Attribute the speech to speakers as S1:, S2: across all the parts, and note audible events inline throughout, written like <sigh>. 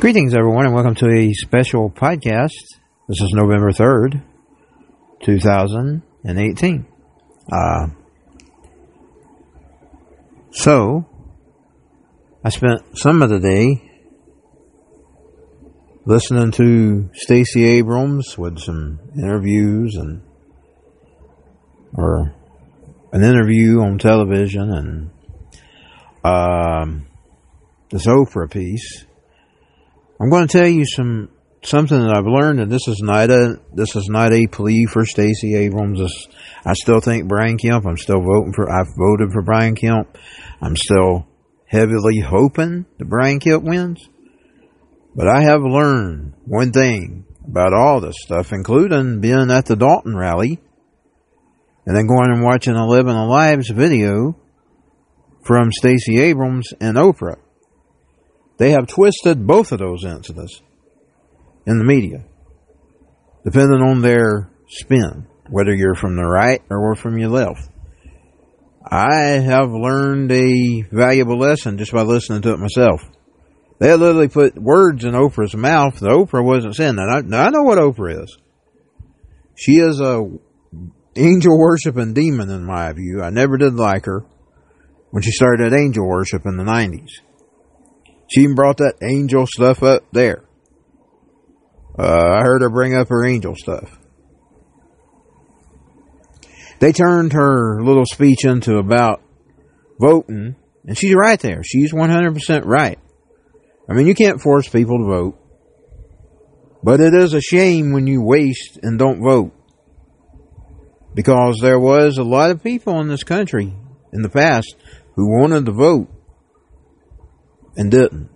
S1: Greetings, everyone, and welcome to a special podcast. This is November 3rd, 2018. Uh, so, I spent some of the day listening to Stacey Abrams with some interviews and, or an interview on television and, um, this Oprah piece I'm going to tell you some something that I've learned, and this is not a this is not a plea for Stacey Abrams. This, I still think Brian Kemp. I'm still voting for. I've voted for Brian Kemp. I'm still heavily hoping that Brian Kemp wins. But I have learned one thing about all this stuff, including being at the Dalton rally, and then going and watching 11 Alive's video from Stacey Abrams and Oprah. They have twisted both of those incidents in the media, depending on their spin, whether you're from the right or from your left. I have learned a valuable lesson just by listening to it myself. They literally put words in Oprah's mouth that Oprah wasn't saying. Now I, I know what Oprah is. She is a angel worshiping demon in my view. I never did like her when she started angel worship in the 90s. She even brought that angel stuff up there. Uh, I heard her bring up her angel stuff. They turned her little speech into about voting, and she's right there. She's 100% right. I mean, you can't force people to vote, but it is a shame when you waste and don't vote. Because there was a lot of people in this country in the past who wanted to vote and didn't.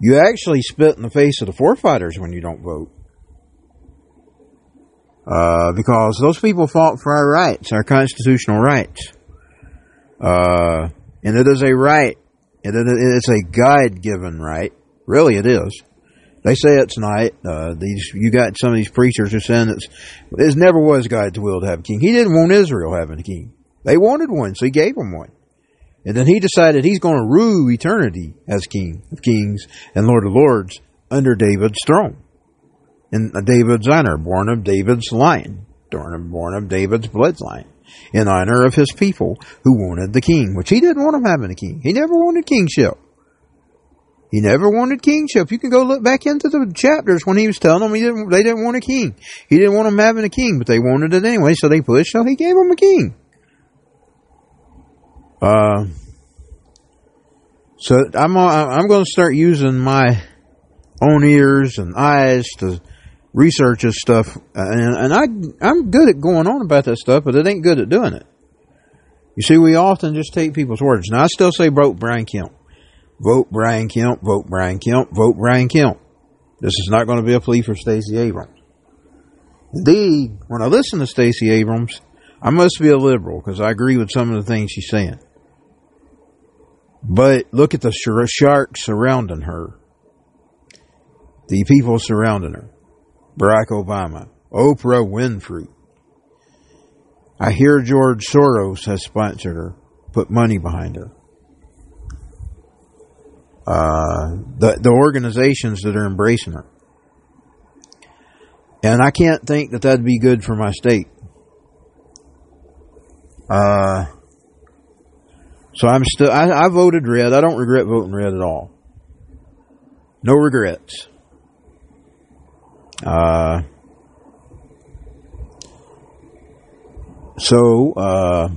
S1: You actually spit in the face of the forefighters when you don't vote. Uh, because those people fought for our rights, our constitutional rights. Uh, and it is a right. It, it, it's a God-given right. Really, it is. They say it's not. Uh, these you got some of these preachers who saying it's it never was God's will to have a king. He didn't want Israel having a king. They wanted one, so he gave them one. And then he decided he's going to rule eternity as King of Kings and Lord of Lords under David's throne. In uh, David's honor, born of David's line, born of David's bloodline, in honor of his people who wanted the king, which he didn't want him having a king. He never wanted kingship. He never wanted kingship. You can go look back into the chapters when he was telling them he didn't, they didn't want a king. He didn't want them having a king, but they wanted it anyway, so they pushed, so he gave them a king. Uh, so I'm uh, I'm going to start using my own ears and eyes to research this stuff, and, and I I'm good at going on about that stuff, but it ain't good at doing it. You see, we often just take people's words. Now I still say vote Brian Kemp, vote Brian Kemp, vote Brian Kemp, vote Brian Kemp. This is not going to be a plea for Stacey Abrams. Indeed, when I listen to Stacey Abrams, I must be a liberal because I agree with some of the things she's saying. But look at the sharks surrounding her. The people surrounding her. Barack Obama, Oprah Winfrey. I hear George Soros has sponsored her, put money behind her. Uh, the the organizations that are embracing her, and I can't think that that'd be good for my state. Uh, so I'm still, I, I voted red. I don't regret voting red at all. No regrets. Uh, so, uh,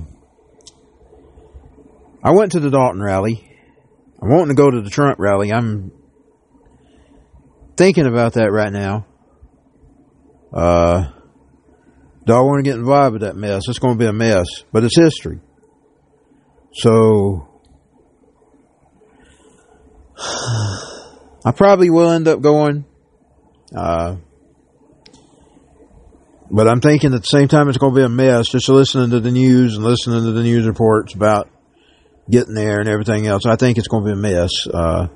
S1: I went to the Dalton rally. I'm wanting to go to the Trump rally. I'm thinking about that right now. Uh, do I want to get involved with that mess? It's going to be a mess, but it's history. So <sighs> I probably will end up going. Uh, but I'm thinking at the same time it's going to be a mess just listening to the news and listening to the news reports about getting there and everything else. I think it's going to be a mess. Uh,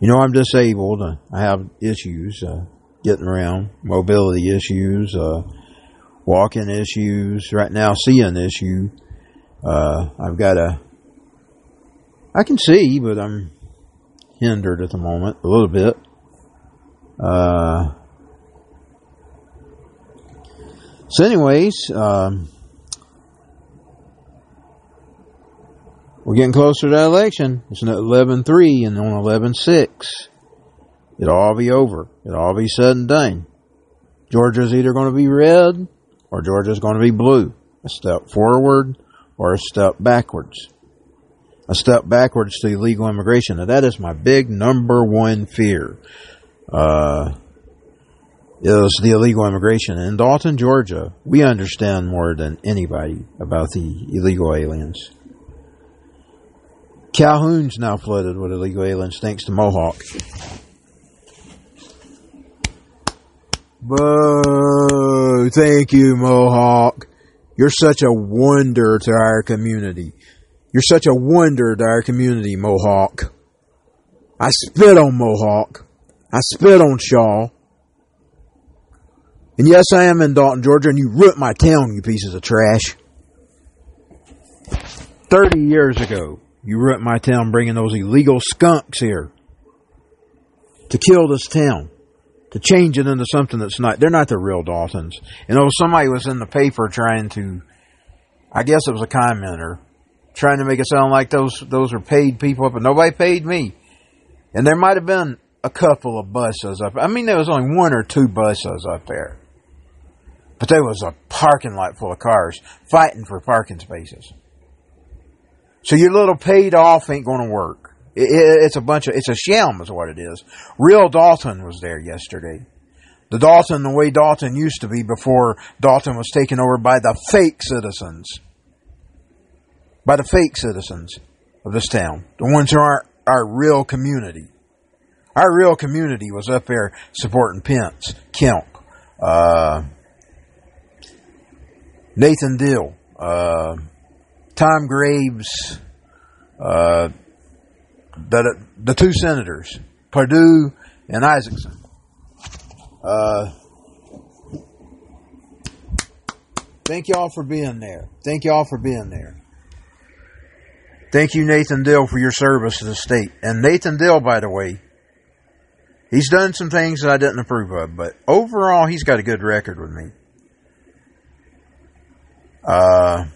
S1: you know, I'm disabled. I have issues uh, getting around, mobility issues, uh, walking issues. Right now, seeing issue. Uh, I've got a I can see, but I'm hindered at the moment a little bit. Uh, so, anyways, um, we're getting closer to that election. It's 11 3 and on 11 6. It'll all be over. It'll all be said and done. Georgia's either going to be red or Georgia's going to be blue. A step forward or a step backwards. A step backwards to illegal immigration. And that is my big number one fear. Uh, is the illegal immigration. In Dalton, Georgia, we understand more than anybody about the illegal aliens. Calhoun's now flooded with illegal aliens thanks to Mohawk. Boo! Thank you, Mohawk. You're such a wonder to our community. You're such a wonder to our community, Mohawk. I spit on Mohawk. I spit on Shaw. And yes, I am in Dalton, Georgia, and you ruined my town, you pieces of trash. 30 years ago, you ruined my town bringing those illegal skunks here to kill this town, to change it into something that's not. They're not the real Daltons. You oh, know, somebody was in the paper trying to, I guess it was a commenter, trying to make it sound like those those were paid people, but nobody paid me. And there might have been a couple of buses up. I mean, there was only one or two buses up there. But there was a parking lot full of cars fighting for parking spaces. So your little paid off ain't going to work. It, it, it's a bunch of, it's a sham is what it is. Real Dalton was there yesterday. The Dalton, the way Dalton used to be before Dalton was taken over by the fake citizens. By the fake citizens of this town. The ones who aren't our real community. Our real community was up there supporting Pence, Kemp, uh, Nathan Deal, uh, Tom Graves, uh, the, the two senators, Perdue and Isakson. Uh, thank y'all for being there. Thank y'all for being there. Thank you, Nathan Deal, for your service to the state. And Nathan Deal, by the way, he's done some things that I didn't approve of, but overall, he's got a good record with me. Uh,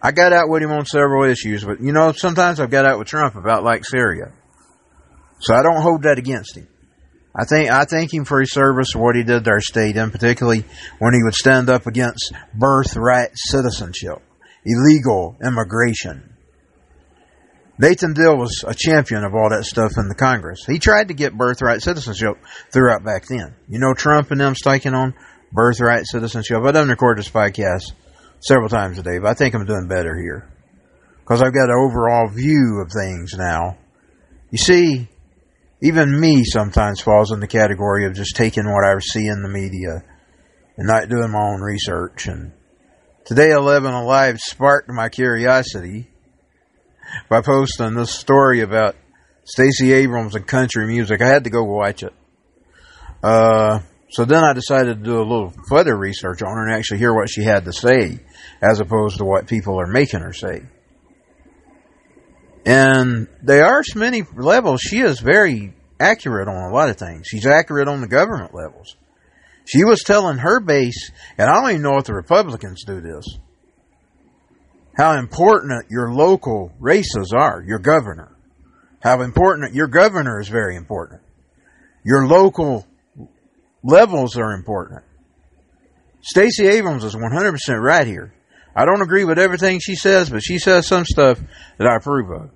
S1: I got out with him on several issues, but you know, sometimes I've got out with Trump about like Syria. So I don't hold that against him. I think I thank him for his service for what he did to our state, and particularly when he would stand up against birthright citizenship, illegal immigration. Nathan Deal was a champion of all that stuff in the Congress. He tried to get birthright citizenship throughout back then. You know, Trump and them taking on birthright citizenship. I've done record this podcast several times a day, but I think I'm doing better here because I've got an overall view of things now. You see, even me sometimes falls in the category of just taking what I see in the media and not doing my own research. And today, 11 Alive sparked my curiosity by posting this story about Stacey Abrams and country music. I had to go watch it. Uh, so then I decided to do a little further research on her and actually hear what she had to say, as opposed to what people are making her say. And there are many levels. She is very accurate on a lot of things. She's accurate on the government levels. She was telling her base, and I don't even know if the Republicans do this, how important your local races are, your governor. How important your governor is very important. Your local levels are important. Stacey Abrams is 100% right here. I don't agree with everything she says, but she says some stuff that I approve of.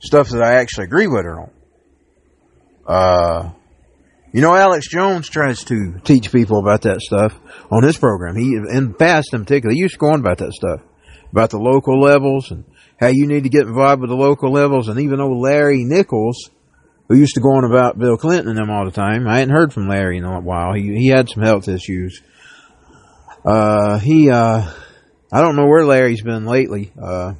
S1: Stuff that I actually agree with her on. Uh, you know, Alex Jones tries to teach people about that stuff on his program. He, in past in particular, he used to go on about that stuff. About the local levels and how you need to get involved with the local levels. And even old Larry Nichols, who used to go on about Bill Clinton and them all the time. I hadn't heard from Larry in a while. He he had some health issues. Uh, he uh, I don't know where Larry's been lately. Uh,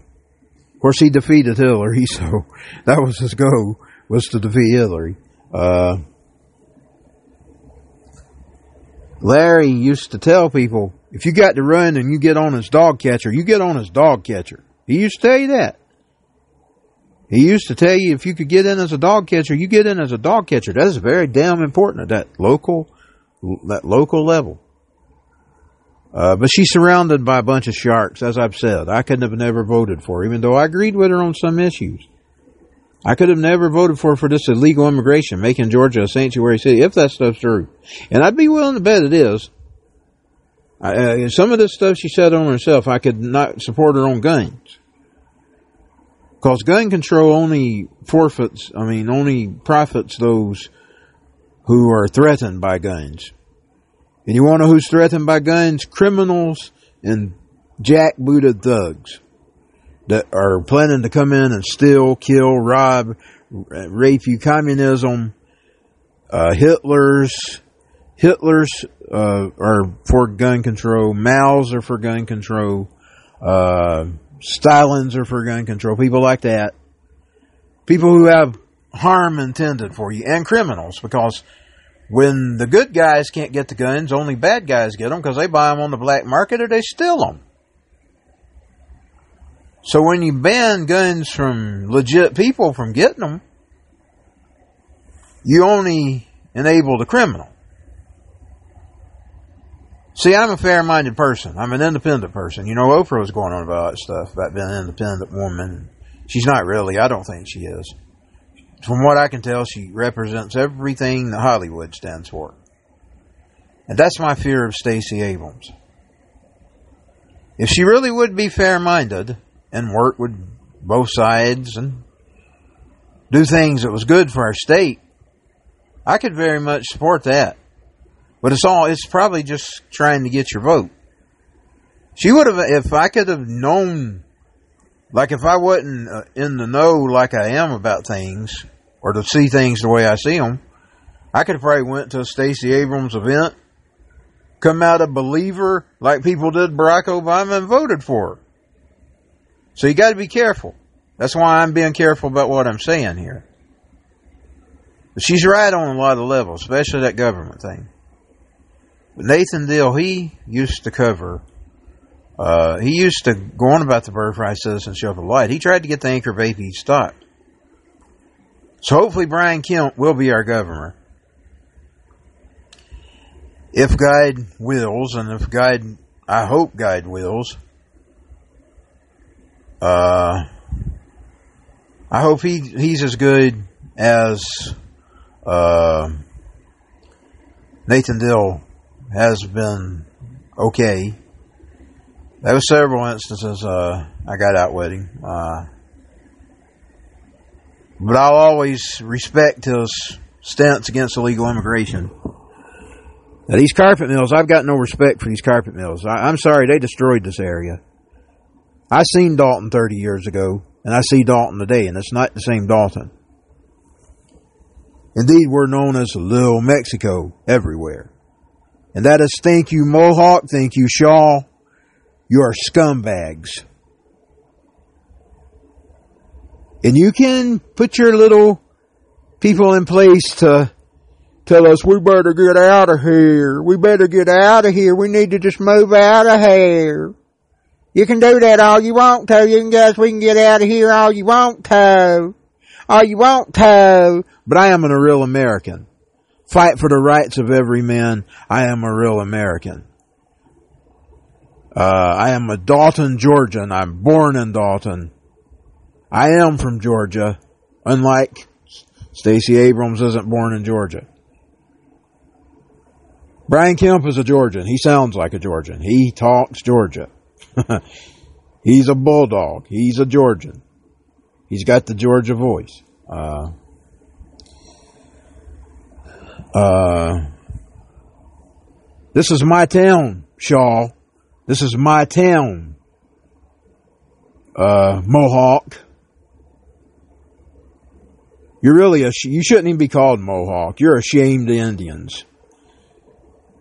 S1: of course, he defeated Hillary, <laughs> so that was his goal was to defeat Hillary. Uh, Larry used to tell people, if you got to run and you get on his dog catcher, you get on his dog catcher. He used to tell you that. He used to tell you if you could get in as a dog catcher, you get in as a dog catcher. That is very damn important at that local, that local level. Uh, but she's surrounded by a bunch of sharks, as I've said. I couldn't have never voted for her, even though I agreed with her on some issues. I could have never voted for for this illegal immigration, making Georgia a sanctuary city, if that stuff's true. And I'd be willing to bet it is. I, uh, some of this stuff she said on herself, I could not support her on guns. Because gun control only forfeits, I mean, only profits those who are threatened by guns. And you want to know who's threatened by guns? Criminals and jackbooted thugs that are planning to come in and steal, kill, rob, rape you. Communism, uh, Hitler's, Hitler's uh, are for gun control. Mao's are for gun control. Uh, Stalin's are for gun control. People like that. People who have harm intended for you and criminals because when the good guys can't get the guns, only bad guys get them because they buy them on the black market or they steal them. So when you ban guns from legit people from getting them, you only enable the criminal. See, I'm a fair-minded person. I'm an independent person. You know, Oprah was going on about that stuff about being an independent woman. She's not really. I don't think she is. From what I can tell, she represents everything that Hollywood stands for. And that's my fear of Stacey Abrams. If she really would be fair-minded and work with both sides and do things that was good for our state, I could very much support that. But it's all, it's probably just trying to get your vote. She would have, if I could have known like if I wasn't uh, in the know like I am about things, or to see things the way I see them, I could have probably went to a Stacey Abrams event, come out a believer like people did Barack Obama and voted for her. So you got to be careful. That's why I'm being careful about what I'm saying here. But she's right on a lot of levels, especially that government thing. But Nathan Deal, he used to cover uh, he used to go on about the birthright citizenship of light. He tried to get the Anchor Baby stopped. So hopefully Brian Kemp will be our governor. If God wills, and if God, I hope God wills, uh, I hope he he's as good as uh, Nathan Deal has been okay there were several instances uh, I got outwitting. Uh, but I'll always respect his stance against illegal immigration. Now, these carpet mills, I've got no respect for these carpet mills. I, I'm sorry, they destroyed this area. I seen Dalton 30 years ago, and I see Dalton today, and it's not the same Dalton. Indeed, we're known as Little Mexico everywhere. And that is thank you Mohawk, thank you Shaw, you are scumbags. And you can put your little people in place to tell us we better get out of here. We better get out of here. We need to just move out of here. You can do that all you want to. You can guess we can get out of here all you want to. All you want to. But I am a real American. Fight for the rights of every man. I am a real American. Uh, I am a Dalton, Georgian. I'm born in Dalton. I am from Georgia, unlike Stacey Abrams isn't born in Georgia. Brian Kemp is a Georgian. He sounds like a Georgian. He talks Georgia. <laughs> He's a bulldog. He's a Georgian. He's got the Georgia voice. Uh, uh, this is my town, Shaw. This is my town, uh, Mohawk. You're really a, you shouldn't even be called Mohawk. You're ashamed Indians.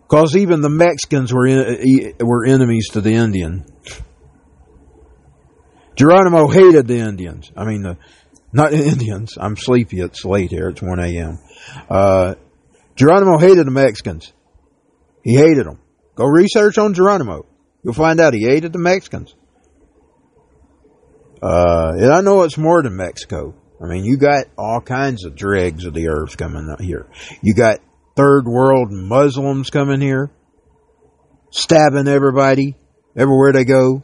S1: Cause even the Mexicans were in, were enemies to the Indian. Geronimo hated the Indians. I mean, the, not the <laughs> Indians. I'm sleepy. It's late here. It's 1 a.m. Uh, Geronimo hated the Mexicans. He hated them. Go research on Geronimo. You'll find out he hated the Mexicans. Uh, and I know it's more than Mexico. I mean, you got all kinds of dregs of the earth coming out here. You got third world Muslims coming here, stabbing everybody everywhere they go.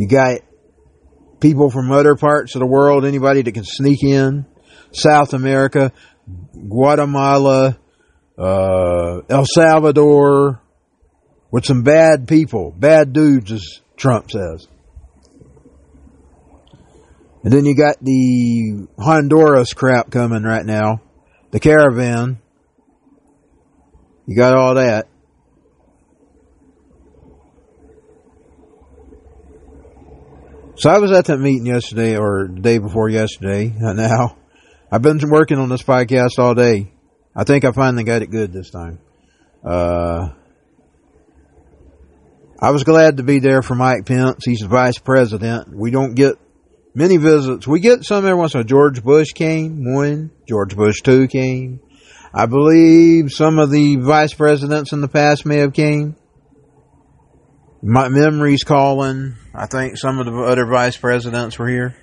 S1: You got people from other parts of the world, anybody that can sneak in, South America, Guatemala, uh, El Salvador, with some bad people, bad dudes, as Trump says. And then you got the Honduras crap coming right now, the caravan. You got all that. So I was at that meeting yesterday or the day before yesterday. Now, I've been working on this podcast all day. I think I finally got it good this time. Uh, I was glad to be there for Mike Pence. He's the vice president. We don't get many visits. We get some every once in a while. George Bush came, one. George Bush two came. I believe some of the vice presidents in the past may have came. My memory's calling. I think some of the other vice presidents were here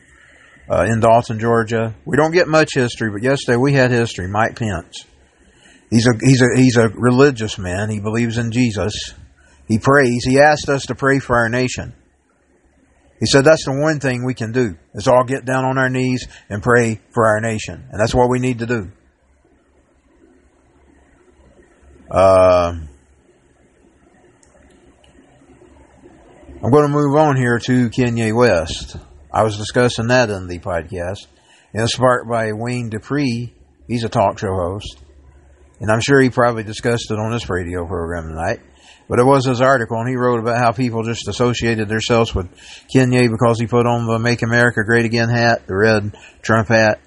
S1: uh, in Dalton, Georgia. We don't get much history, but yesterday we had history. Mike Pence. He's a he's a he's a religious man. He believes in Jesus. He prays. He asked us to pray for our nation. He said that's the one thing we can do is all get down on our knees and pray for our nation, and that's what we need to do. Uh, I'm going to move on here to Kanye West. I was discussing that in the podcast. Sparked by Wayne Dupree. He's a talk show host. And I'm sure he probably discussed it on this radio program tonight. But it was his article, and he wrote about how people just associated themselves with Kanye because he put on the Make America Great Again hat, the red Trump hat.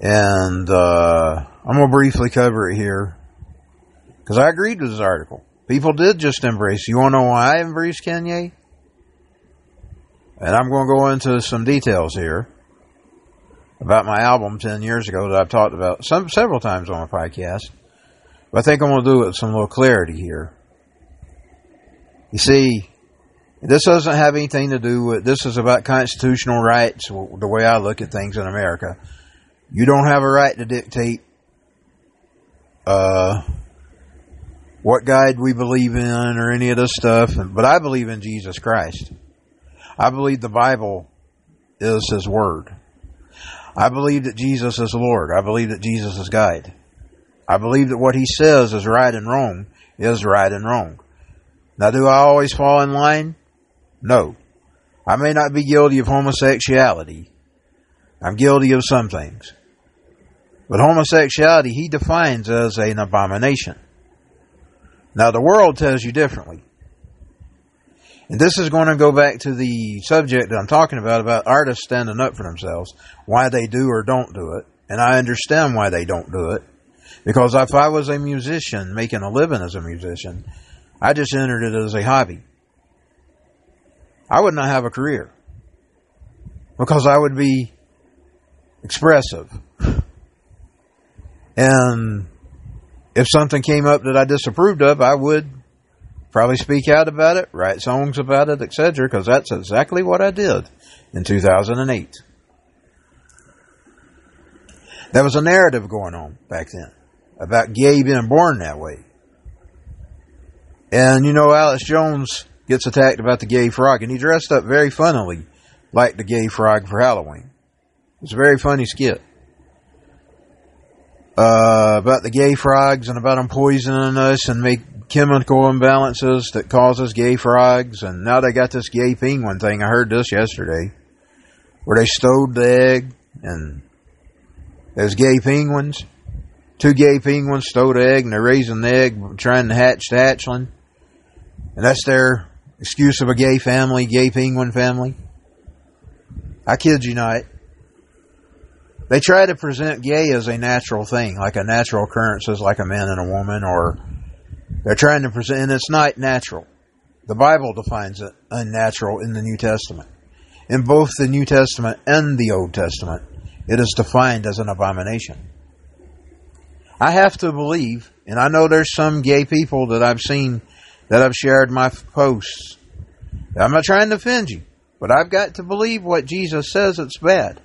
S1: And uh, I'm going to briefly cover it here because I agreed with his article. People did just embrace. You want to know why I embraced Kanye? And I'm going to go into some details here about my album 10 years ago that I've talked about some several times on my podcast. But I think I'm going to do it with some little clarity here. You see, this doesn't have anything to do with, this is about constitutional rights, the way I look at things in America. You don't have a right to dictate, uh, what guide we believe in or any of this stuff, but I believe in Jesus Christ. I believe the Bible is His Word. I believe that Jesus is Lord. I believe that Jesus is guide. I believe that what He says is right and wrong is right and wrong. Now, do I always fall in line? No. I may not be guilty of homosexuality. I'm guilty of some things. But homosexuality, he defines as an abomination. Now, the world tells you differently. And this is going to go back to the subject that I'm talking about, about artists standing up for themselves, why they do or don't do it. And I understand why they don't do it. Because if I was a musician making a living as a musician, I just entered it as a hobby. I would not have a career. Because I would be expressive. And if something came up that I disapproved of, I would probably speak out about it, write songs about it, etc., because that's exactly what I did in 2008. There was a narrative going on back then about gay being born that way. And you know, Alex Jones gets attacked about the gay frog, and he dressed up very funnily like the gay frog for Halloween. It's a very funny skit uh, about the gay frogs and about them poisoning us and make chemical imbalances that causes gay frogs. And now they got this gay penguin thing. I heard this yesterday where they stowed the egg and there's gay penguins. Two gay penguins stowed the egg and they're raising the egg trying to hatch the hatchling. And that's their excuse of a gay family, gay penguin family. I kid you not. They try to present gay as a natural thing, like a natural occurrence, as like a man and a woman, or they're trying to present, and it's not natural. The Bible defines it unnatural in the New Testament. In both the New Testament and the Old Testament, it is defined as an abomination. I have to believe, and I know there's some gay people that I've seen that have shared my posts I'm not trying to offend you, but I've got to believe what Jesus says it's bad.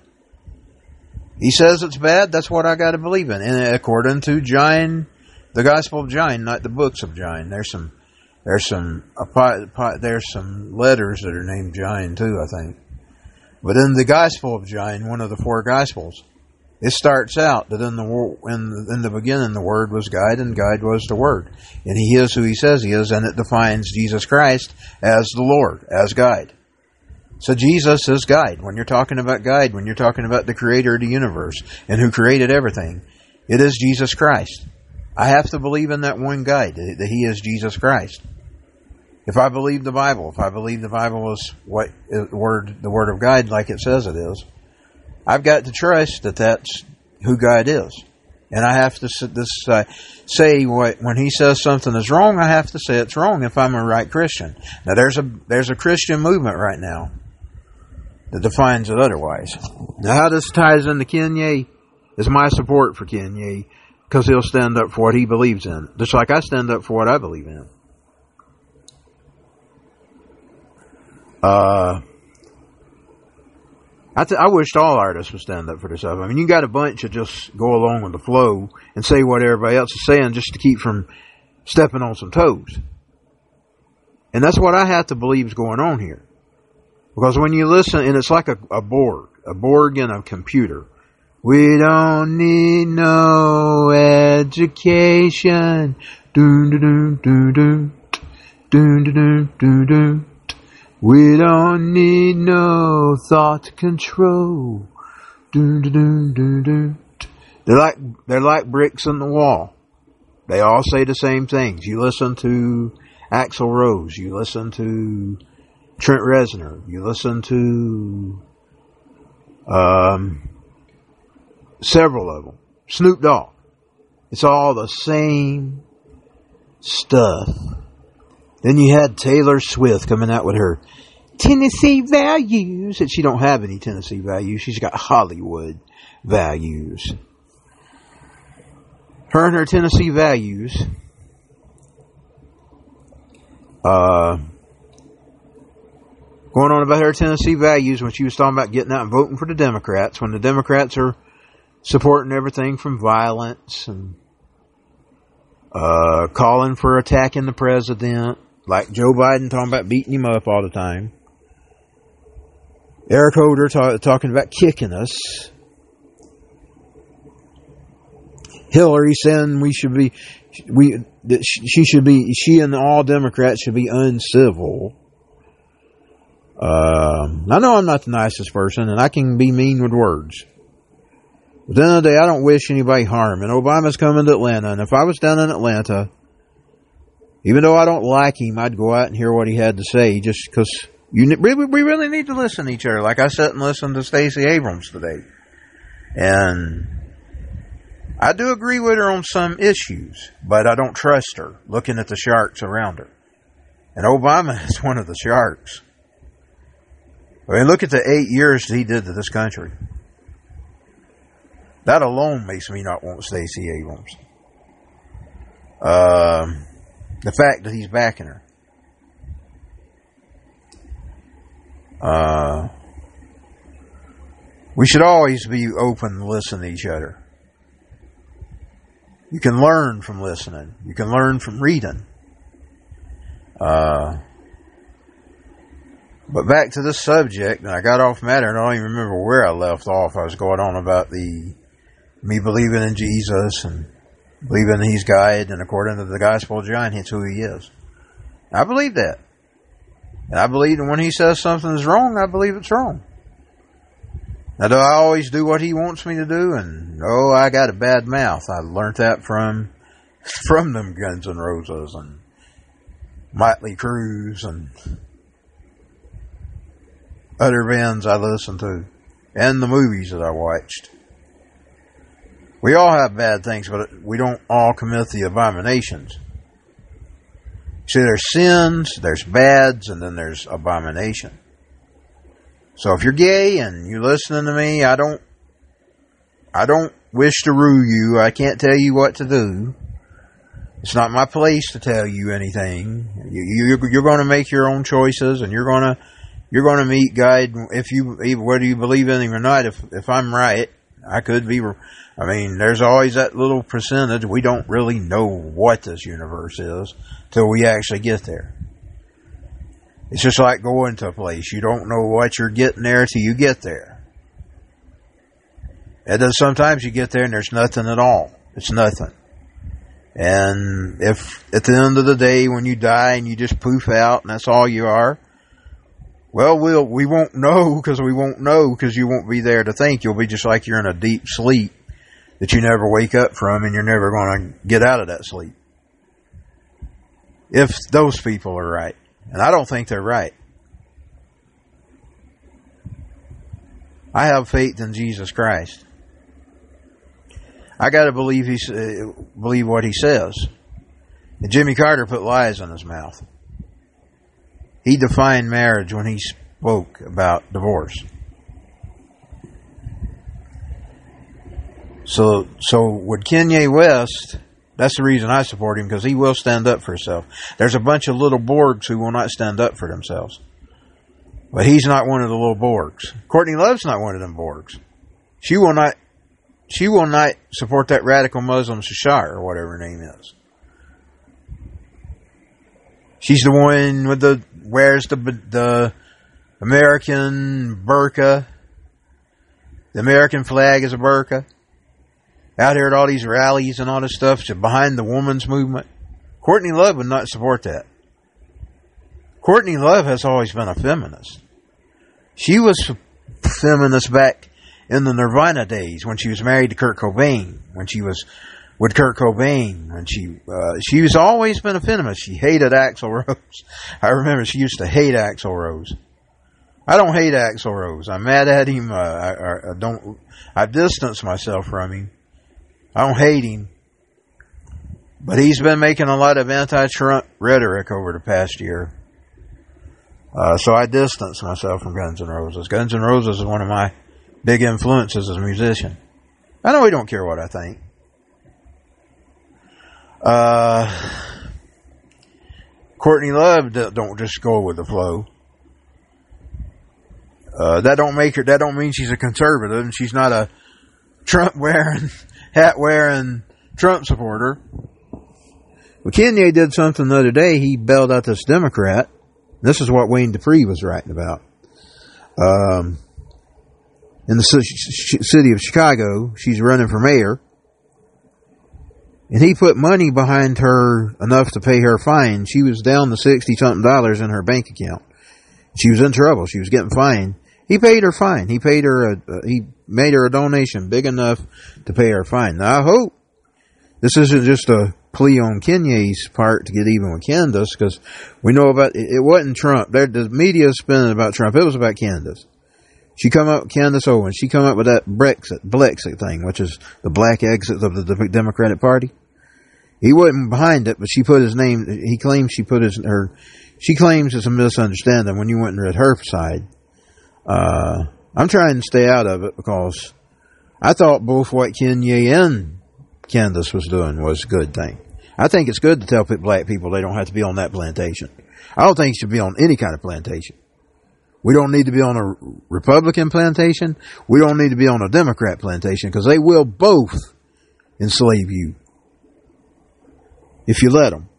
S1: He says it's bad, that's what I got to believe in. And according to John, the Gospel of John, not the books of John. There's some, there's some, there's some letters that are named John too, I think. But in the Gospel of John, one of the four Gospels, it starts out that in the in in the beginning the Word was God, and God was the Word, and He is who He says He is, and it defines Jesus Christ as the Lord, as God. So Jesus is God. When you're talking about God, when you're talking about the Creator of the universe and who created everything, it is Jesus Christ. I have to believe in that one God that He is Jesus Christ. If I believe the Bible, if I believe the Bible is what word the Word of God, like it says it is I've got to trust that that's who God is. And I have to this, uh, say what when He says something is wrong, I have to say it's wrong if I'm a right Christian. Now there's a there's a Christian movement right now that defines it otherwise. Now how this ties into Kanye is my support for Kanye because he'll stand up for what he believes in, just like I stand up for what I believe in. Uh, I, wished all artists would stand up for themselves. I mean, you got a bunch that just go along with the flow and say what everybody else is saying just to keep from stepping on some toes. And that's what I have to believe is going on here. Because when you listen, and it's like a, a Borg, a Borg in a computer. We don't need no education. Doon, doon, doon, doon, doon, doon, doon, doon. We don't need no thought control. Dun, dun, dun, they're like they're like bricks in the wall. They all say the same things. You listen to Axl Rose, you listen to Trent Reznor, you listen to um, several of them. Snoop Dogg. It's all the same stuff. Then you had Taylor Swift coming out with her Tennessee values, and she don't have any Tennessee values. She's got Hollywood values. Her and her Tennessee values. Uh, going on about her Tennessee values when she was talking about getting out and voting for the Democrats, when the Democrats are supporting everything from violence and uh, calling for attacking the president, like Joe Biden talking about beating him up all the time. Eric Holder ta- talking about kicking us. Hillary saying we should be, we that she should be, she and all Democrats should be uncivil. Um, I know I'm not the nicest person, and I can be mean with words. But at the end of the day, I don't wish anybody harm. And Obama's coming to Atlanta, and if I was down in Atlanta, even though I don't like him, I'd go out and hear what he had to say, just because you we, we really need to listen to each other. Like I sat and listened to Stacey Abrams today, and I do agree with her on some issues, but I don't trust her. Looking at the sharks around her, and Obama <laughs> is one of the sharks. I mean, look at the eight years he did to this country. That alone makes me not want Stacey Abrams. Um, the fact that he's backing her. Uh, we should always be open to listen to each other. You can learn from listening. You can learn from reading. Uh, but back to the subject, and I got off matter, and I don't even remember where I left off. I was going on about the me believing in Jesus and believing He's God, and according to the Gospel of John, it's who He is. I believe that. And I believe that when he says something is wrong, I believe it's wrong. Now, do I always do what he wants me to do? And oh, I got a bad mouth. I learned that from <laughs> from them Guns N' Roses and Motley Crues and other bands I listen to, and the movies that I watched. We all have bad things, but we don't all commit the abominations. See, there's sins, there's bads, and then there's abomination. So if you're gay and you're listening to me, I don't, I don't wish to rule you. I can't tell you what to do. It's not my place to tell you anything. You, you're going to make your own choices, and you're going to you're going to meet God if you whether you believe in Him or not. If if I'm right, I could be. I mean, there's always that little percentage. We don't really know what this universe is till we actually get there. It's just like going to a place. You don't know what you're getting there till you get there. And then sometimes you get there and there's nothing at all. It's nothing. And if at the end of the day when you die and you just poof out and that's all you are, well, we'll we won't know because we won't know because you won't be there to think. You'll be just like you're in a deep sleep that you never wake up from and you're never going to get out of that sleep. If those people are right. And I don't think they're right. I have faith in Jesus Christ. I got to believe he uh, believe what he says. And Jimmy Carter put lies in his mouth. He defined marriage when he spoke about divorce. So, so with Kanye West, that's the reason I support him because he will stand up for himself. There's a bunch of little Borgs who will not stand up for themselves. But he's not one of the little Borgs. Courtney Love's not one of them Borgs. She will not, she will not support that radical Muslim Shashar or whatever her name is. She's the one with the, wears the, the American burqa. The American flag is a burqa out here at all these rallies and all this stuff behind the woman's movement. Courtney Love would not support that. Courtney Love has always been a feminist. She was feminist back in the Nirvana days when she was married to Kurt Cobain, when she was with Kurt Cobain, and she uh, she was always been a feminist. She hated Axl Rose. <laughs> I remember she used to hate Axl Rose. I don't hate Axl Rose. I'm mad at him. Uh, I, I don't. I distance myself from him. I don't hate him, but he's been making a lot of anti-Trump rhetoric over the past year. Uh, so I distance myself from Guns N' Roses. Guns N' Roses is one of my big influences as a musician. I know he don't care what I think. Uh, Courtney Love don't just go with the flow. Uh, that don't make her. That don't mean she's a conservative, and she's not a Trump wearing <laughs> hat wearing Trump supporter. Kanye did something the other day. He bailed out this Democrat. This is what Wayne Dupree was writing about. Um, in the city of Chicago, she's running for mayor. And he put money behind her enough to pay her fine. She was down to 60 something dollars in her bank account. She was in trouble. She was getting fined. He paid her fine. He paid her a, he made her a donation big enough to pay her fine. Now I hope this isn't just a plea on Kanye's part to get even with Candace because we know about it, it wasn't Trump. There, the media is spinning about Trump. It was about Candace. She come up, Candace Owens. She come up with that Brexit, Brexit thing, which is the black exit of the Democratic Party. He wasn't behind it, but she put his name. He claims she put his her. She claims it's a misunderstanding when you went and read her side. Uh, I'm trying to stay out of it because I thought both what Kanye and Candace was doing was a good thing. I think it's good to tell black people they don't have to be on that plantation. I don't think you should be on any kind of plantation. We don't need to be on a Republican plantation. We don't need to be on a Democrat plantation because they will both enslave you if you let them.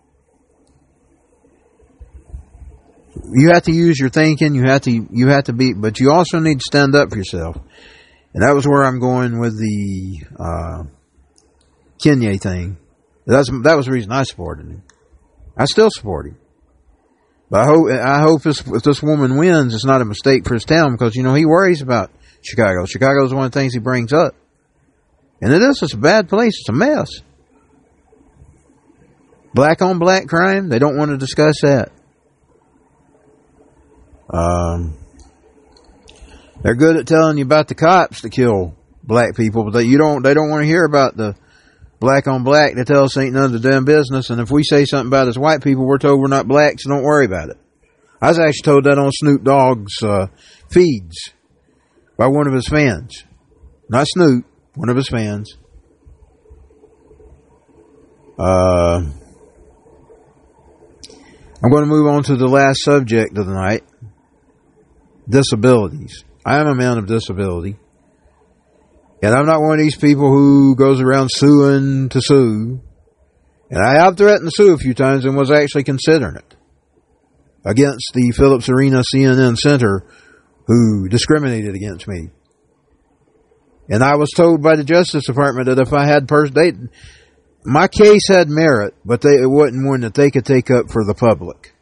S1: you have to use your thinking. You have to you have to be, but you also need to stand up for yourself. And that was where I'm going with the uh, Kanye thing. That's that was the reason I supported him. I still support him. But I hope I hope this, if this woman wins, it's not a mistake for his town because you know he worries about Chicago. Chicago is one of the things he brings up, and it is. It's a bad place. It's a mess. Black on black crime. They don't want to discuss that. Um, they're good at telling you about the cops to kill black people, but they, you don't. They don't want to hear about the black on black. They tell us ain't none of the damn business. And if we say something about us white people, we're told we're not black, so don't worry about it. I was actually told that on Snoop Dogg's uh, feeds by one of his fans, not Snoop, one of his fans. Uh, I'm going to move on to the last subject of the night disabilities. I am a man of disability. And I'm not one of these people who goes around suing to sue. And I have threatened to sue a few times and was actually considering it against the Philips Arena CNN Center who discriminated against me. And I was told by the Justice Department that if I had pers- they, my case had merit, but they, it wasn't one that they could take up for the public.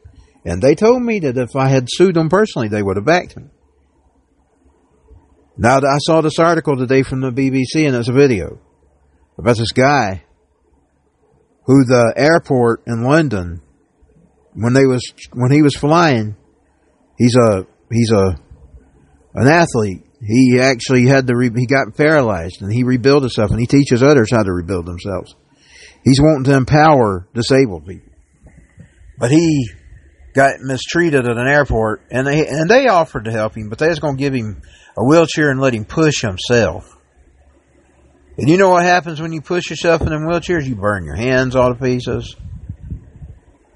S1: And they told me that if I had sued them personally, they would have backed me. Now that I saw this article today from the BBC, and it's a video about this guy who the airport in London, when they was when he was flying, he's a he's a an athlete. He actually had to re, he got paralyzed and he rebuilt himself, and he teaches others how to rebuild themselves. He's wanting to empower disabled people, but he got mistreated at an airport, and they and they offered to help him, but they was to give him a wheelchair and let him push himself. And you know what happens when you push yourself in them wheelchairs? You burn your hands all to pieces.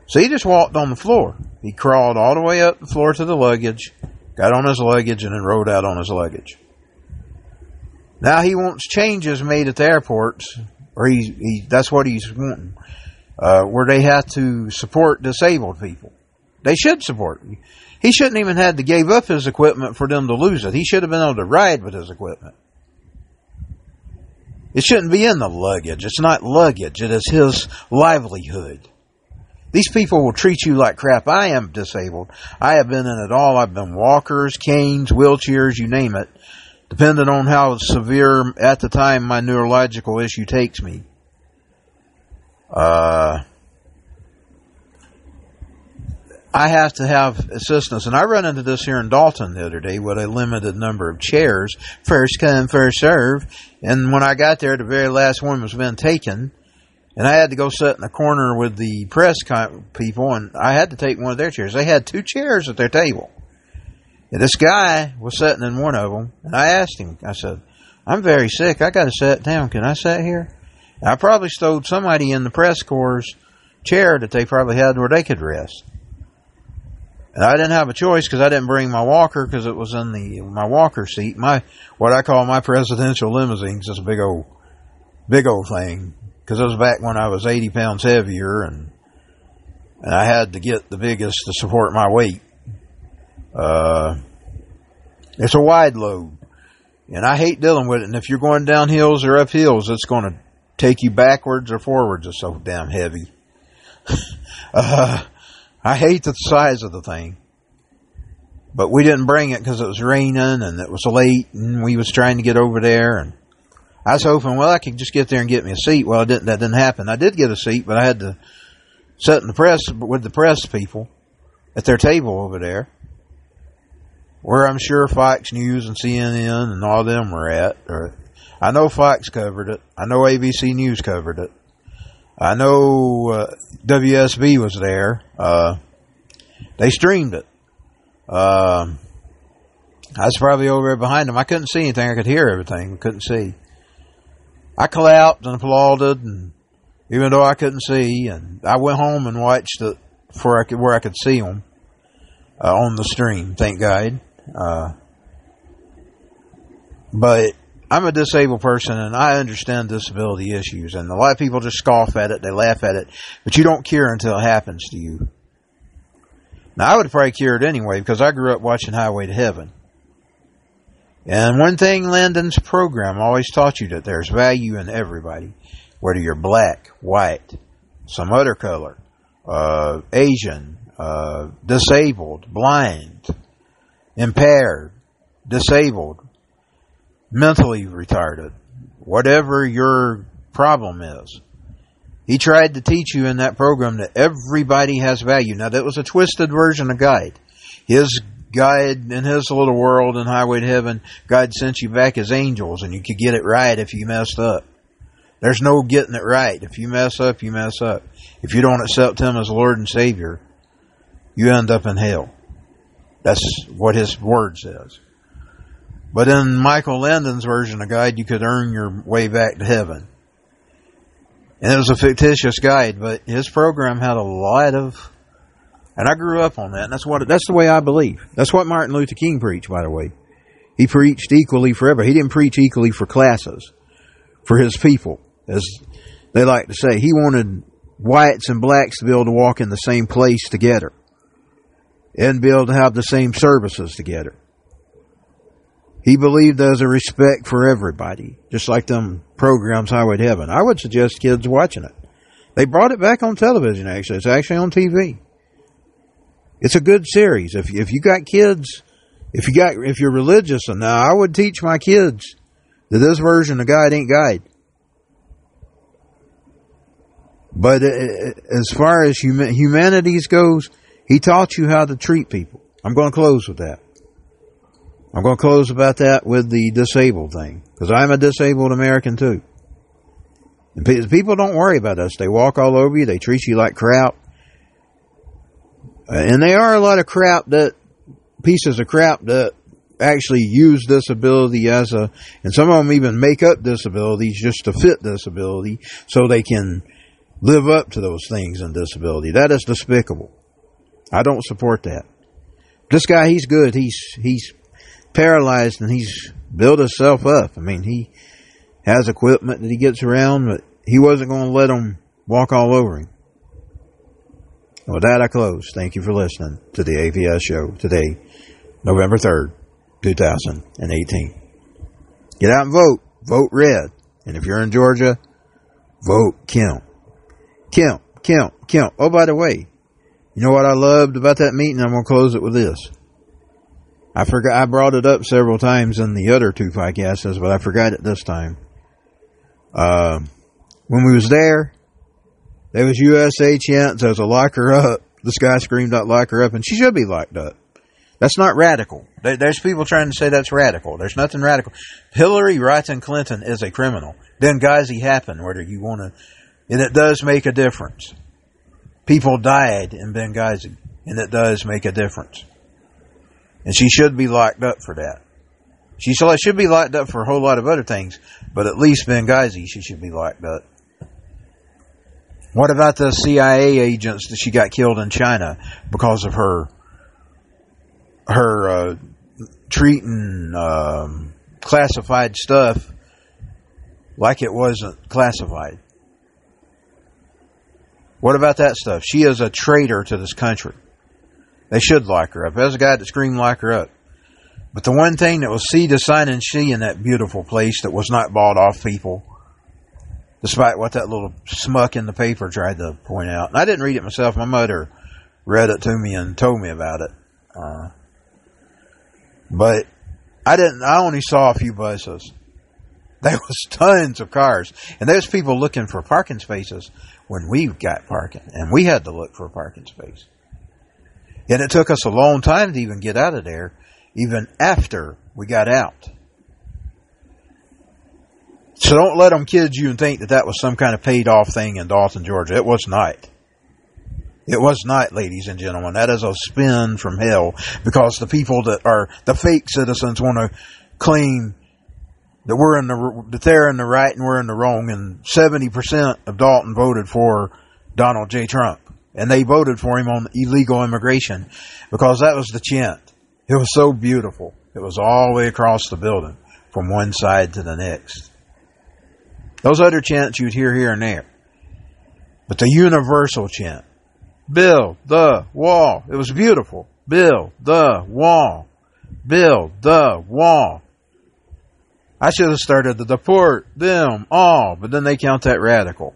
S1: So he just walked on the floor. He crawled all the way up the floor to the luggage, got on his luggage, and then rode out on his luggage. Now he wants changes made at the airports, or he, he that's what he's wanting, uh, where they have to support disabled people. They should support. Him. He shouldn't even had to give up his equipment for them to lose it. He should have been able to ride with his equipment. It shouldn't be in the luggage. It's not luggage. It is his livelihood. These people will treat you like crap. I am disabled. I have been in it all. I've been walkers, canes, wheelchairs, you name it, depending on how severe at the time my neurological issue takes me. Uh, I have to have assistance. And I run into this here in Dalton the other day with a limited number of chairs. First come, first serve. And when I got there, the very last one was been taken. And I had to go sit in the corner with the press people, and I had to take one of their chairs. They had two chairs at their table. And this guy was sitting in one of them, and I asked him, I said, I'm very sick. I got to sit down. Can I sit here? And I probably stole somebody in the press corps chair that they probably had where they could rest. And I didn't have a choice because I didn't bring my walker because it was in the my walker seat. My what I call my presidential limousines is a big old, big old thing because it was back when I was eighty pounds heavier and and I had to get the biggest to support my weight. Uh, it's a wide load, and I hate dealing with it. And if you're going down hills or up hills, it's going to take you backwards or forwards. It's so damn heavy. <laughs> uh, I hate the size of the thing. But we didn't bring it because it was raining and it was late and we was trying to get over there and I was hoping, well, I could just get there and get me a seat. Well, didn't, that didn't happen. I did get a seat, but I had to sit in the press with the press people at their table over there where I'm sure Fox News and CNN and all them were at. Or I know Fox covered it. I know ABC News covered it. I know uh, WSB was there. Uh, they streamed it. Uh, I was probably over there behind them. I couldn't see anything. I could hear everything. Couldn't see. I clapped and applauded, and even though I couldn't see, and I went home and watched it for I could, where I could see them uh, on the stream. Thank God. Uh, but I'm a disabled person and I understand disability issues and a lot of people just scoff at it, they laugh at it, but you don't cure until it happens to you. Now I would probably cure it anyway because I grew up watching Highway to Heaven. And one thing Landon's program always taught you that there's value in everybody, whether you're black, white, some other color, uh, Asian, uh, disabled, blind, impaired, disabled, mentally retarded, whatever your problem is. He tried to teach you in that program that everybody has value. Now that was a twisted version of guide. His guide in his little world in Highway to Heaven, God sent you back as angels and you could get it right if you messed up. There's no getting it right. If you mess up, you mess up. If you don't accept Him as Lord and Savior, you end up in hell. That's what His Word says. But in Michael Landon's version of guide, you could earn your way back to heaven. And it was a fictitious guide, but his program had a lot of And I grew up on that, and that's what that's the way I believe. That's what Martin Luther King preached, by the way. He preached equally for everybody. He didn't preach equally for classes, for his people, as they like to say. He wanted whites and blacks to be able to walk in the same place together and be able to have the same services together. He believed there's a respect for everybody, just like them programs Highway to Heaven. I would suggest kids watching it. They brought it back on television, actually. It's actually on TV. It's a good series. If, if you got kids, if you got, if you're religious, and now I would teach my kids that this version of God ain't guide. But uh, as far as humanities goes, he taught you how to treat people. I'm going to close with that. I'm going to close about that with the disabled thing because I'm a disabled American too. And people don't worry about us. They walk all over you. They treat you like crap. Uh, and they are a lot of crap that pieces of crap that actually use disability as a, and some of them even make up disabilities just to fit disability so they can live up to those things in disability. That is despicable. I don't support that. This guy, he's good. He's, he's paralyzed and he's built himself up. I mean, he has equipment that he gets around, but he wasn't going to let them walk all over him. With that, I close. Thank you for listening to the APS show today, November 3rd, 2018. Get out and vote. Vote red. And if you're in Georgia, vote Kemp. Kemp, Kemp, Kemp. Oh, by the way, you know what I loved about that meeting? I'm going to close it with this. I forgot, I brought it up several times in the other two podcasts, but I forgot it this time. Uh, when we was there, there was USA chants. Was a lock her up. This guy screamed out lock her up, and she should be locked up. That's not radical. There's people trying to say that's radical. There's nothing radical. Hillary Rodham Clinton is a criminal. Then Benghazi happened, whether you want to, and it does make a difference. People died in Benghazi, and it does make a difference. And she should be locked up for that. She should be locked up for a whole lot of other things, but at least Benghazi, she should be locked up. What about the CIA agents that she got killed in China because of her her uh, treating um, classified stuff like it wasn't classified? What about that stuff? She is a traitor to this country. They should lock her up. There's a guy that screamed lock her up. But the one thing that was see the sign and she in that beautiful place that was not bought off people, despite what that little smuck in the paper tried to point out. And I didn't read it myself. My mother read it to me and told me about it. Uh, but I didn't. I only saw a few buses. <laughs> There was tons of cars, and there's people looking for parking spaces when we got parking, and we had to look for a parking space. And it took us a long time to even get out of there, even after we got out. So don't let them kid you and think that that was some kind of paid off thing in Dalton, Georgia. It was not. It was not, ladies and gentlemen. That is a spin from hell because the people that are the fake citizens want to claim that we're in the that they're in the right and we're in the wrong. And seventy percent of Dalton voted for Donald J. Trump and they voted for him on illegal immigration because that was the chant. It was so beautiful. It was all the way across the building from one side to the next. Those other chants you'd hear here and there. But the universal chant, build the wall. It was beautiful. Build the wall. Build the wall. I should have started to deport them all, but then they count that radical.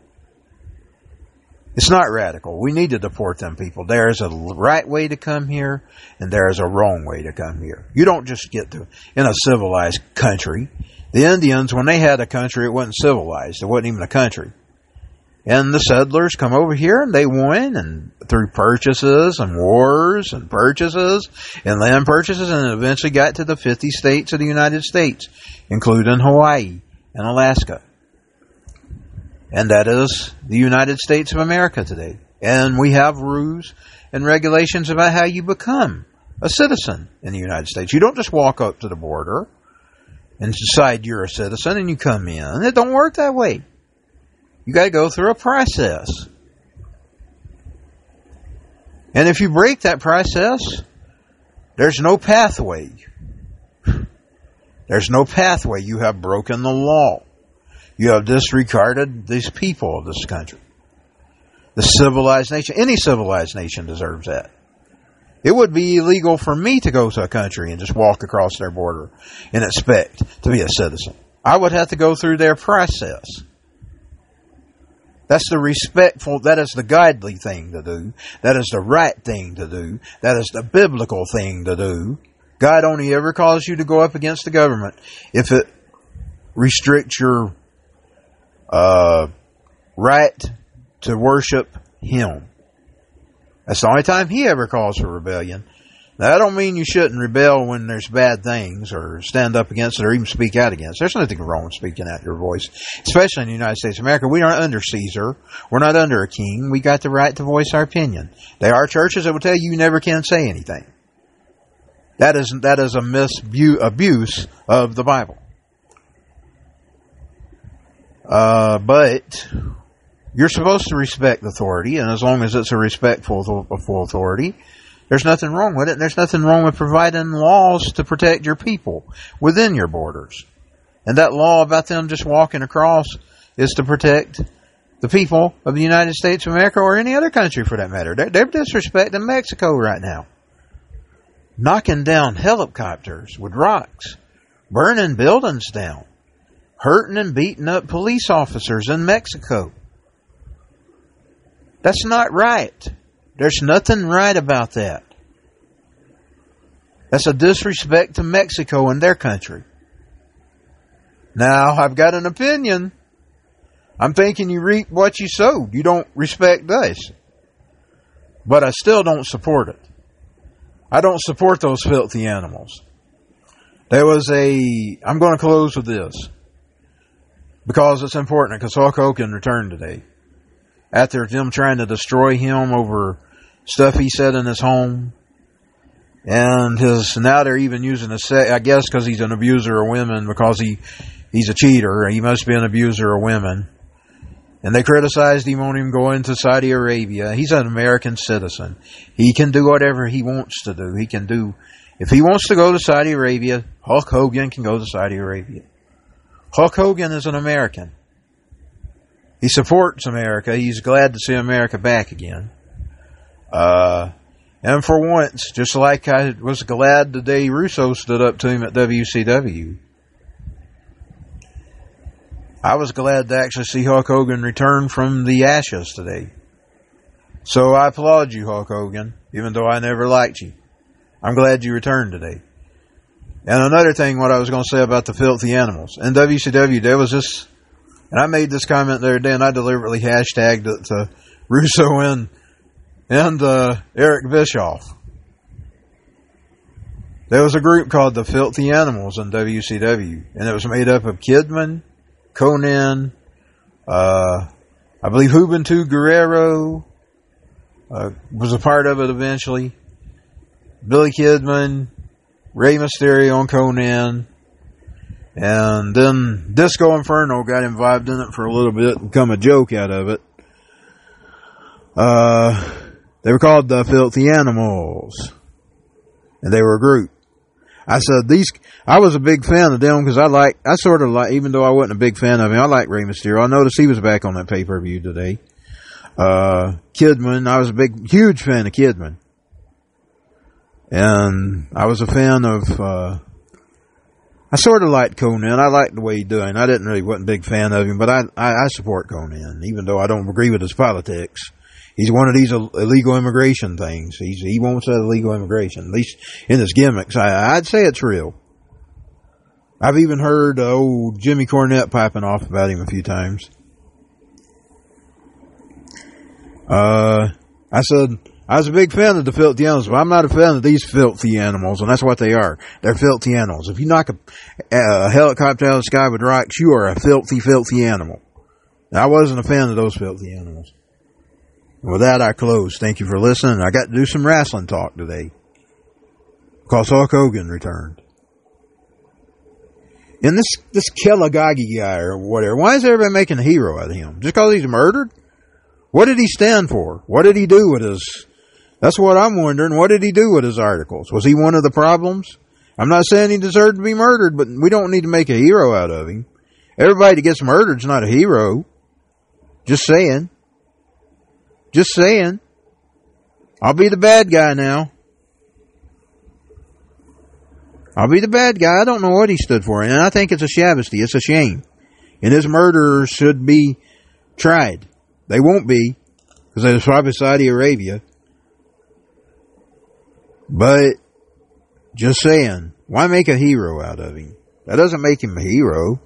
S1: It's not radical. We need to deport them people. There is a right way to come here, and there is a wrong way to come here. You don't just get to in a civilized country. The Indians, when they had a country, it wasn't civilized. It wasn't even a country. And the settlers come over here and they win and through purchases and wars and purchases and land purchases and eventually got to the 50 states of the United States, including Hawaii and Alaska. And that is the United States of America today. And we have rules and regulations about how you become a citizen in the United States. You don't just walk up to the border and decide you're a citizen and you come in. It don't work that way. You got to go through a process. And if you break that process, there's no pathway. There's no pathway. You have broken the law. You have disregarded these people of this country. The civilized nation, any civilized nation deserves that. It would be illegal for me to go to a country and just walk across their border and expect to be a citizen. I would have to go through their process. That's the respectful, that is the godly thing to do. That is the right thing to do. That is the biblical thing to do. God only ever calls you to go up against the government if it restricts your uh, right to worship Him. That's the only time He ever calls for rebellion. That don't mean you shouldn't rebel when there's bad things or stand up against it or even speak out against. There's nothing wrong with speaking out your voice, especially in the United States of America. We aren't under Caesar. We're not under a king. We got the right to voice our opinion. There are churches that will tell you you never can say anything. That is that is a misabuse of the Bible. Uh, but you're supposed to respect authority, and as long as it's a respectful authority, there's nothing wrong with it. There's nothing wrong with providing laws to protect your people within your borders. And that law about them just walking across is to protect the people of the United States of America or any other country for that matter. They're, they're disrespecting Mexico right now. Knocking down helicopters with rocks, burning buildings down, hurting and beating up police officers in Mexico. That's not right. There's nothing right about that. That's a disrespect to Mexico and their country. Now, I've got an opinion. I'm thinking you reap what you sowed. You don't respect us. But I still don't support it. I don't support those filthy animals. There was a, I'm going to close with this because it's important because Hulk Hogan returned today. After them trying to destroy him over stuff he said in his home. And his now they're even using a say I guess because he's an abuser of women because he he's a cheater. He must be an abuser of women. And they criticized him on him going to Saudi Arabia. He's an American citizen. He can do whatever he wants to do. He can do if he wants to go to Saudi Arabia, Hulk Hogan can go to Saudi Arabia. Hulk Hogan is an American. He supports America. He's glad to see America back again. Uh, and for once, just like I was glad the day Russo stood up to him at WCW, I was glad to actually see Hulk Hogan return from the ashes today. So I applaud you, Hulk Hogan, even though I never liked you. I'm glad you returned today. And another thing, what I was going to say about the filthy animals. In WCW, there was this, and I made this comment the other day, and I deliberately hashtagged it to Russo and and uh, Eric Bischoff. There was a group called the Filthy Animals in WCW, and it was made up of Kidman, Konnan, uh, I believe Juventud Guerrero uh, was a part of it eventually. Billy Kidman, Rey Mysterio, and Konnan, And then Disco Inferno got involved in it for a little bit and become a joke out of it. Uh, they were called the Filthy Animals. And they were a group. I said these, I was a big fan of them because I like, I sort of like, even though I wasn't a big fan of him, I like Rey Mysterio. I noticed he was back on that pay-per-view today. Uh, Kidman, I was a big, huge fan of Kidman. And I was a fan of, uh, I sort of liked Konnan. I liked the way he doing. I didn't really wasn't a big fan of him, but I, I, I support Konnan, even though I don't agree with his politics. He's one of these illegal immigration things. He's, he won't say illegal immigration, at least in his gimmicks. I, would say it's real. I've even heard uh, old Jimmy Cornette piping off about him a few times. Uh, I said, I was a big fan of the filthy animals, but I'm not a fan of these filthy animals, and that's what they are. They're filthy animals. If you knock a, a helicopter out of the sky with rocks, you are a filthy, filthy animal. I wasn't a fan of those filthy animals. With that, I close. Thank you for listening. I got to do some wrestling talk today. Because Hulk Hogan returned. And this, this Kilagagi guy or whatever, why is everybody making a hero out of him? Just because he's murdered? What did he stand for? What did he do with his That's what I'm wondering. What did he do with his articles? Was he one of the problems? I'm not saying he deserved to be murdered, but we don't need to make a hero out of him. Everybody that gets murdered is not a hero. Just saying. Just saying. I'll be the bad guy now. I'll be the bad guy. I don't know what he stood for, and I think it's a travesty. It's a shame. And his murderers should be tried. They won't be, because they're probably Saudi Arabia. But, just saying, why make a hero out of him? That doesn't make him a hero.